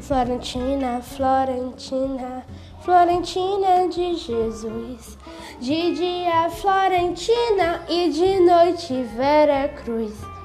Florentina, Florentina, Florentina de Jesus. De dia Florentina e de noite Vera Cruz.